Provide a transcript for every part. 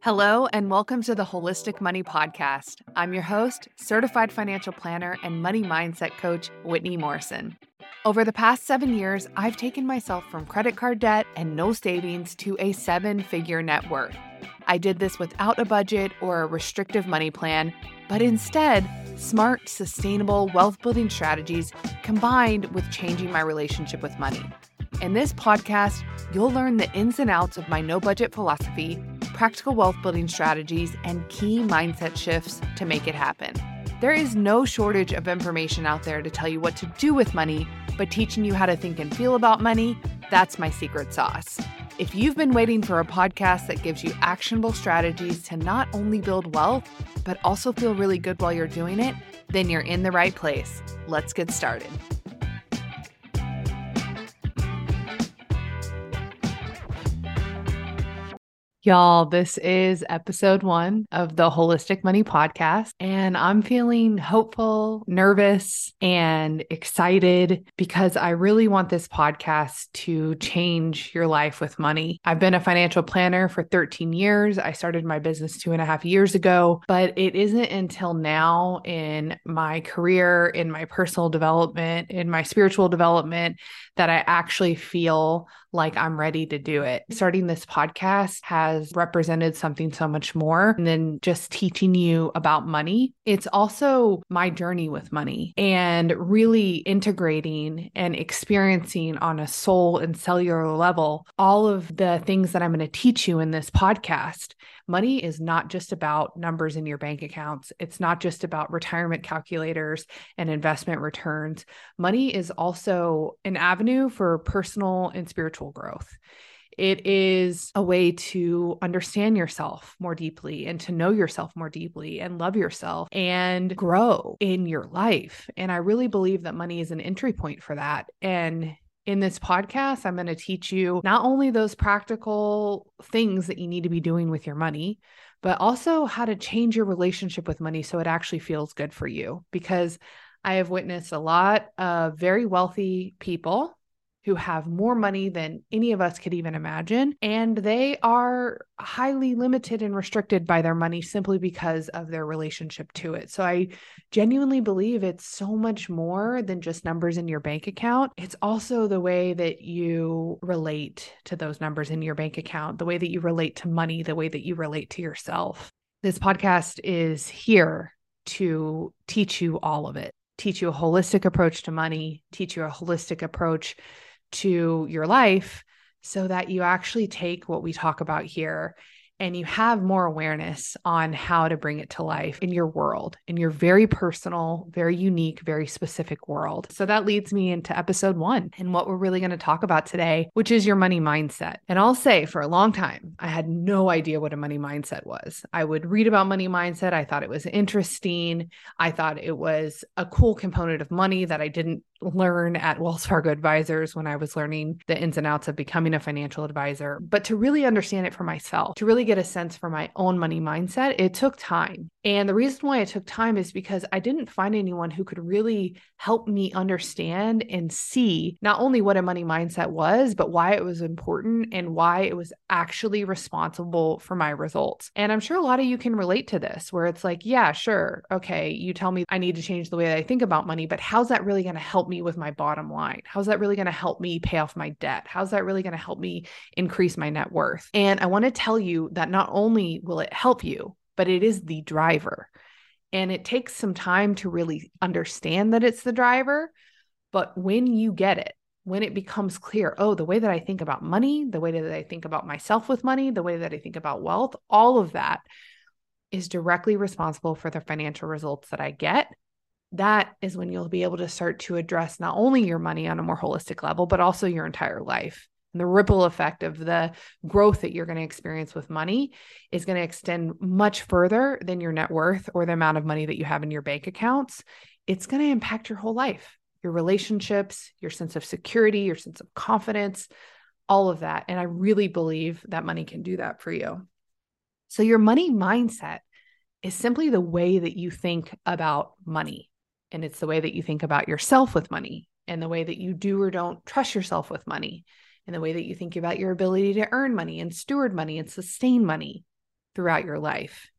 Hello, and welcome to the Holistic Money Podcast. I'm your host, certified financial planner, and money mindset coach, Whitney Morrison. Over the past seven years, I've taken myself from credit card debt and no savings to a seven figure net worth. I did this without a budget or a restrictive money plan, but instead, smart, sustainable wealth building strategies combined with changing my relationship with money. In this podcast, you'll learn the ins and outs of my no budget philosophy, practical wealth building strategies, and key mindset shifts to make it happen. There is no shortage of information out there to tell you what to do with money, but teaching you how to think and feel about money, that's my secret sauce. If you've been waiting for a podcast that gives you actionable strategies to not only build wealth, but also feel really good while you're doing it, then you're in the right place. Let's get started. Y'all, this is episode one of the Holistic Money Podcast, and I'm feeling hopeful, nervous, and excited because I really want this podcast to change your life with money. I've been a financial planner for 13 years. I started my business two and a half years ago, but it isn't until now in my career, in my personal development, in my spiritual development that I actually feel like I'm ready to do it. Starting this podcast has represented something so much more than just teaching you about money. It's also my journey with money and really integrating and experiencing on a soul and cellular level all of the things that I'm going to teach you in this podcast money is not just about numbers in your bank accounts. It's not just about retirement calculators and investment returns. Money is also an avenue for personal and spiritual growth. It is a way to understand yourself more deeply and to know yourself more deeply and love yourself and grow in your life. And I really believe that money is an entry point for that. And in this podcast, I'm going to teach you not only those practical things that you need to be doing with your money, but also how to change your relationship with money so it actually feels good for you. Because I have witnessed a lot of very wealthy people who have more money than any of us could even imagine. And they are highly limited and restricted by their money simply because of their relationship to it. So I genuinely believe it's so much more than just numbers in your bank account. It's also the way that you relate to those numbers in your bank account, the way that you relate to money, the way that you relate to yourself. This podcast is here to teach you all of it teach you a holistic approach to money, teach you a holistic approach to your life so that you actually take what we talk about here and you have more awareness on how to bring it to life in your world, in your very personal, very unique, very specific world. So that leads me into episode one and what we're really going to talk about today, which is your money mindset. And I'll say for a long time, I had no idea what a money mindset was. I would read about money mindset. I thought it was interesting. I thought it was a cool component of money that I didn't learn at Wells Fargo Advisors when I was learning the ins and outs of becoming a financial advisor. But to really understand it for myself, to really get a sense for my own money mindset, it took time. And the reason why it took time is because I didn't find anyone who could really help me understand and see not only what a money mindset was, but why it was important and why it was actually responsible for my results. And I'm sure a lot of you can relate to this, where it's like, yeah, sure. Okay. You tell me I need to change the way that I think about money, but how's that really going to help me with my bottom line? How's that really going to help me pay off my debt? How's that really going to help me increase my net worth? And I want to tell you that not only will it help you, but it is the driver. And it takes some time to really understand that it's the driver. But when you get it, when it becomes clear, oh, the way that I think about money, the way that I think about myself with money, the way that I think about wealth, all of that is directly responsible for the financial results that I get. That is when you'll be able to start to address not only your money on a more holistic level, but also your entire life the ripple effect of the growth that you're going to experience with money is going to extend much further than your net worth or the amount of money that you have in your bank accounts. It's going to impact your whole life, your relationships, your sense of security, your sense of confidence, all of that. And I really believe that money can do that for you. So, your money mindset is simply the way that you think about money. And it's the way that you think about yourself with money and the way that you do or don't trust yourself with money and the way that you think about your ability to earn money and steward money and sustain money. throughout your life.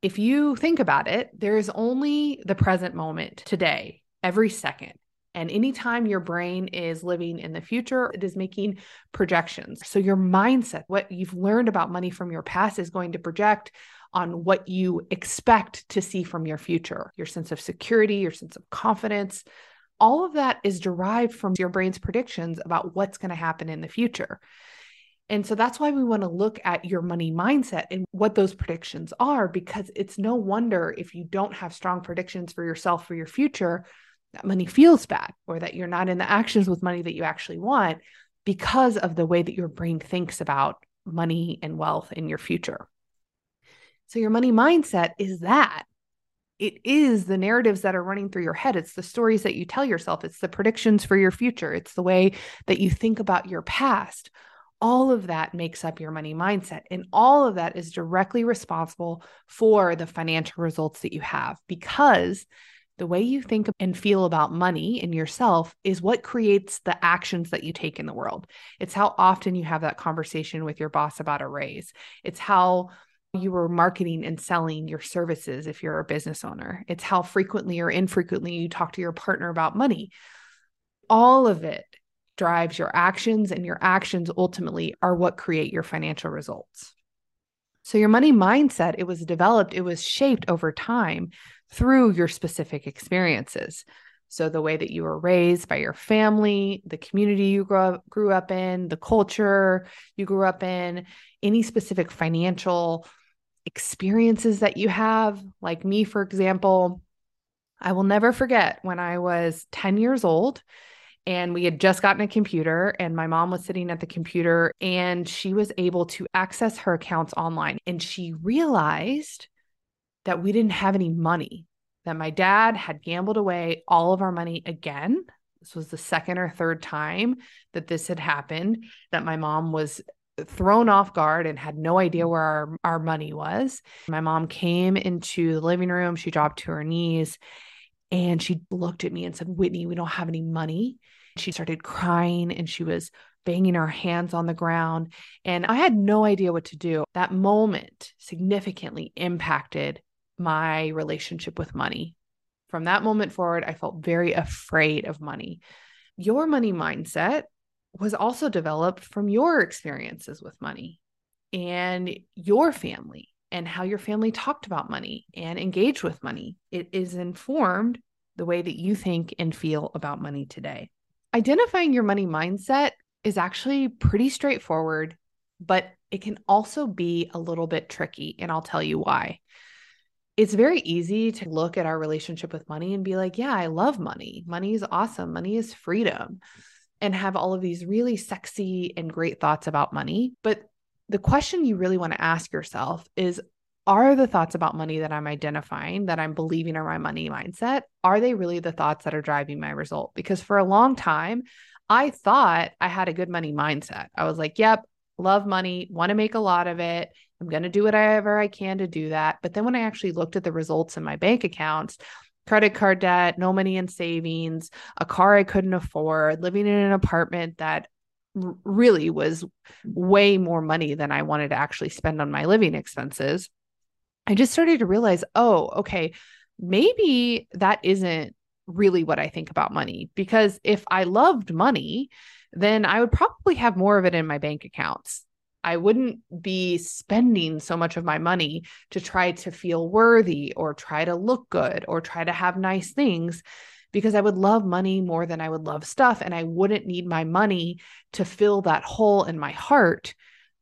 If you think about it, there is only the present moment today, every second. And anytime your brain is living in the future, it is making projections. So your mindset, what you've learned about money from your past, is going to project on what you expect to see from your future, your sense of security, your sense of confidence. All of that is derived from your brain's predictions about what's going to happen in the future. And so that's why we want to look at your money mindset and what those predictions are, because it's no wonder if you don't have strong predictions for yourself for your future that money feels bad or that you're not in the actions with money that you actually want because of the way that your brain thinks about money and wealth in your future. So, your money mindset is that it is the narratives that are running through your head. It's the stories that you tell yourself. It's the predictions for your future. It's the way that you think about your past. All of that makes up your money mindset. And all of that is directly responsible for the financial results that you have because the way you think and feel about money and yourself is what creates the actions that you take in the world. It's how often you have that conversation with your boss about a raise. It's how you are marketing and selling your services if you're a business owner. It's how frequently or infrequently you talk to your partner about money. All of it drives your actions, and your actions ultimately are what create your financial results. So, your money mindset, it was developed, it was shaped over time through your specific experiences. So, the way that you were raised by your family, the community you grew up, grew up in, the culture you grew up in, any specific financial experiences that you have. Like me, for example, I will never forget when I was 10 years old and we had just gotten a computer and my mom was sitting at the computer and she was able to access her accounts online and she realized that we didn't have any money, that my dad had gambled away all of our money again. This was the second or third time that this had happened, that my mom was thrown off guard and had no idea where our, our money was. My mom came into the living room, she dropped to her knees and she looked at me and said, Whitney, we don't have any money. She started crying and she was banging her hands on the ground. And I had no idea what to do. That moment significantly impacted my relationship with money. From that moment forward, I felt very afraid of money. Your money mindset was also developed from your experiences with money and your family and how your family talked about money and engaged with money. It is informed the way that you think and feel about money today. Identifying your money mindset is actually pretty straightforward, but it can also be a little bit tricky. And I'll tell you why it's very easy to look at our relationship with money and be like, yeah, I love money. Money is awesome. Money is freedom. And have all of these really sexy and great thoughts about money. But the question you really want to ask yourself is are the thoughts about money that I'm identifying, that I'm believing are my money mindset, are they really the thoughts that are driving my result? Because for a long time, I thought I had a good money mindset. I was like, yep, love money, want to make a lot of it. I'm going to do whatever I can to do that. But then when I actually looked at the results in my bank accounts, credit card debt, no money in savings, a car I couldn't afford, living in an apartment that really was way more money than I wanted to actually spend on my living expenses. I just started to realize, oh, okay, maybe that isn't really what I think about money. Because if I loved money, then I would probably have more of it in my bank accounts. I wouldn't be spending so much of my money to try to feel worthy or try to look good or try to have nice things because I would love money more than I would love stuff. And I wouldn't need my money to fill that hole in my heart.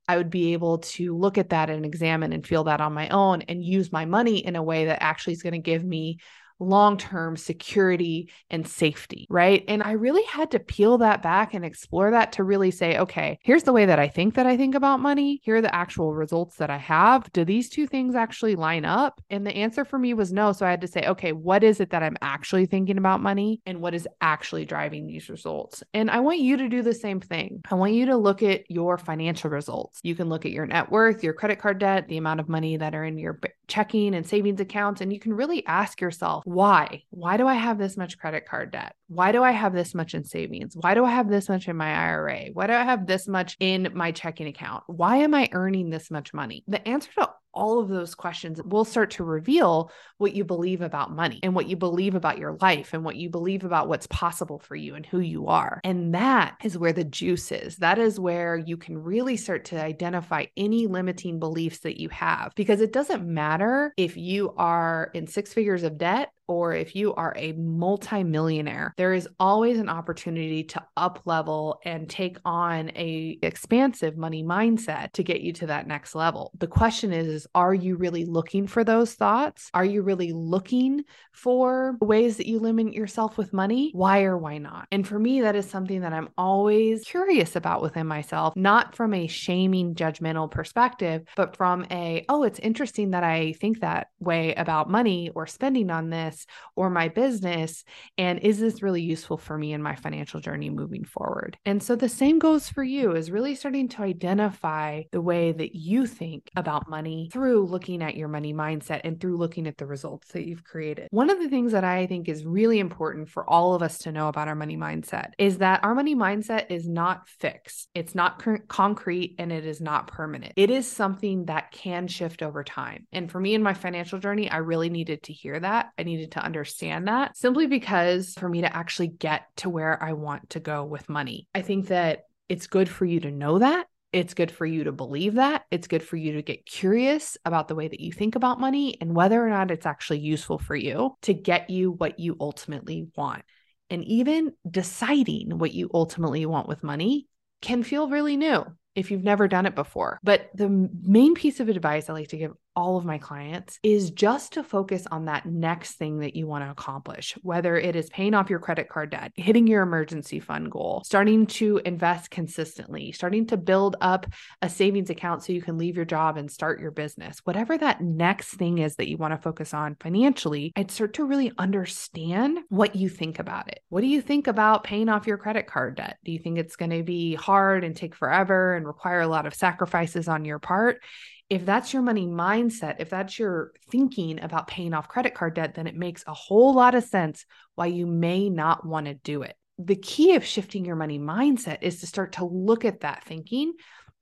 I would be able to look at that and examine and feel that on my own and use my money in a way that actually is going to give me long term security and safety, right? And I really had to peel that back and explore that to really say, okay, here's the way that I think that I think about money. Here are the actual results that I have. Do these two things actually line up? And the answer for me was no. So I had to say, okay, what is it that I'm actually thinking about money and what is actually driving these results? And I want you to do the same thing. I want you to look at your financial results. You can look at your net worth, your credit card debt, the amount of money that are in your checking and savings accounts. And you can really ask yourself, why? Why do I have this much credit card debt? Why do I have this much in savings? Why do I have this much in my IRA? Why do I have this much in my checking account? Why am I earning this much money? The answer to all of those questions will start to reveal what you believe about money and what you believe about your life and what you believe about what's possible for you and who you are. And that is where the juice is. That is where you can really start to identify any limiting beliefs that you have because it doesn't matter if you are in six figures of debt or if you are a multimillionaire, there is always an opportunity to up level and take on a expansive money mindset to get you to that next level. The question is, is are you really looking for those thoughts? Are you really looking for ways that you limit yourself with money? Why or why not? And for me, that is something that I'm always curious about within myself, not from a shaming, judgmental perspective, but from a, oh, it's interesting that I think that way about money or spending on this or my business? And is this really useful for me in my financial journey moving forward? And so the same goes for you is really starting to identify the way that you think about money through looking at your money mindset and through looking at the results that you've created. One of the things that I think is really important for all of us to know about our money mindset is that our money mindset is not fixed. It's not concrete and it is not permanent. It is something that can shift over time. And for me in my financial journey, I really needed to hear that. I needed to understand that simply because for me to actually get to where I want to go with money. I think that it's good for you to know that. It's good for you to believe that. It's good for you to get curious about the way that you think about money and whether or not it's actually useful for you to get you what you ultimately want. And even deciding what you ultimately want with money can feel really new if you've never done it before. But the main piece of advice I like to give all of my clients is just to focus on that next thing that you want to accomplish, whether it is paying off your credit card debt, hitting your emergency fund goal, starting to invest consistently, starting to build up a savings account so you can leave your job and start your business. Whatever that next thing is that you want to focus on financially, I'd start to really understand what you think about it. What do you think about paying off your credit card debt? Do you think it's going to be hard and take forever and require a lot of sacrifices on your part? If that's your money mindset, if that's your thinking about paying off credit card debt, then it makes a whole lot of sense why you may not want to do it. The key of shifting your money mindset is to start to look at that thinking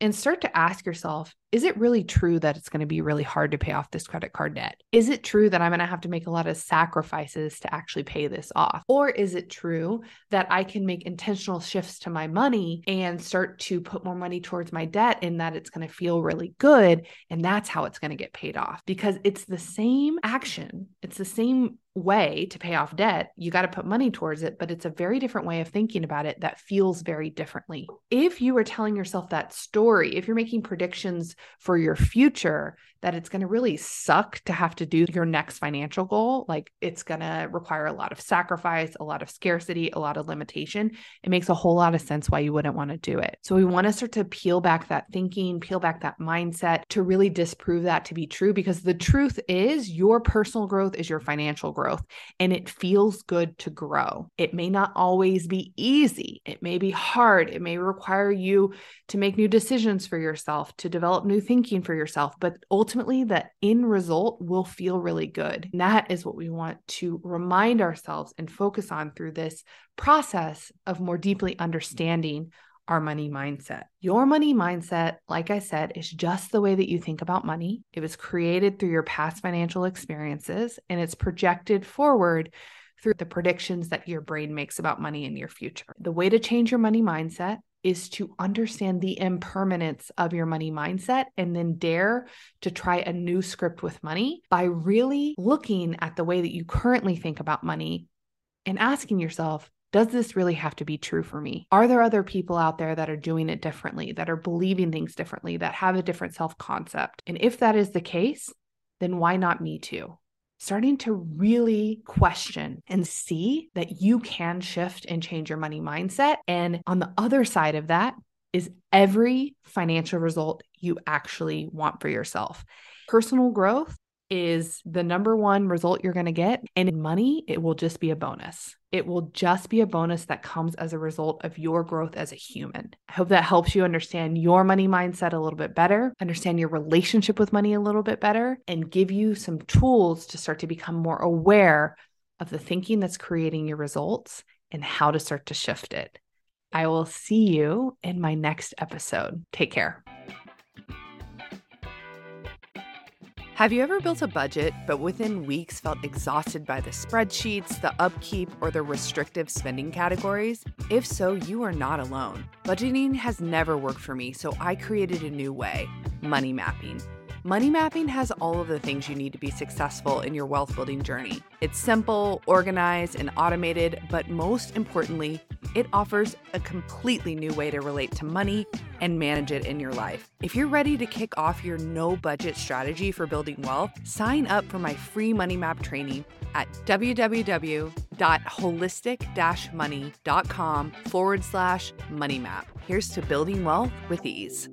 and start to ask yourself is it really true that it's going to be really hard to pay off this credit card debt? Is it true that I'm going to have to make a lot of sacrifices to actually pay this off? Or is it true that I can make intentional shifts to my money and start to put more money towards my debt and that it's going to feel really good? And that's how it's going to get paid off because it's the same action, it's the same way to pay off debt. You got to put money towards it, but it's a very different way of thinking about it that feels very differently. If you are telling yourself that story, if you're making predictions for your future that it's going to really suck to have to do your next financial goal. Like it's going to require a lot of sacrifice, a lot of scarcity, a lot of limitation. It makes a whole lot of sense why you wouldn't want to do it. So we want to start to peel back that thinking, peel back that mindset to really disprove that to be true because the truth is your personal growth is your financial growth and it feels good to grow. It may not always be easy. It may be hard. It may require you to make new decisions for yourself, to develop new thinking for yourself, but ultimately the end result will feel really good. And that is what we want to remind ourselves and focus on through this process of more deeply understanding our money mindset. Your money mindset, like I said, is just the way that you think about money. It was created through your past financial experiences and it's projected forward through the predictions that your brain makes about money in your future. The way to change your money mindset is to understand the impermanence of your money mindset and then dare to try a new script with money by really looking at the way that you currently think about money and asking yourself, does this really have to be true for me? Are there other people out there that are doing it differently, that are believing things differently, that have a different self concept? And if that is the case, then why not me too? Starting to really question and see that you can shift and change your money mindset. And on the other side of that is every financial result you actually want for yourself. Personal growth is the number one result you're going to get. And in money, it will just be a bonus. It will just be a bonus that comes as a result of your growth as a human. I hope that helps you understand your money mindset a little bit better, understand your relationship with money a little bit better, and give you some tools to start to become more aware of the thinking that's creating your results and how to start to shift it. I will see you in my next episode. Take care. Have you ever built a budget, but within weeks felt exhausted by the spreadsheets, the upkeep, or the restrictive spending categories? If so, you are not alone. Budgeting has never worked for me, so I created a new way money mapping. Money mapping has all of the things you need to be successful in your wealth building journey. It's simple, organized, and automated, but most importantly, it offers a completely new way to relate to money and manage it in your life. If you're ready to kick off your no budget strategy for building wealth, sign up for my free money map training at www.holistic money.com forward slash money map. Here's to building wealth with ease.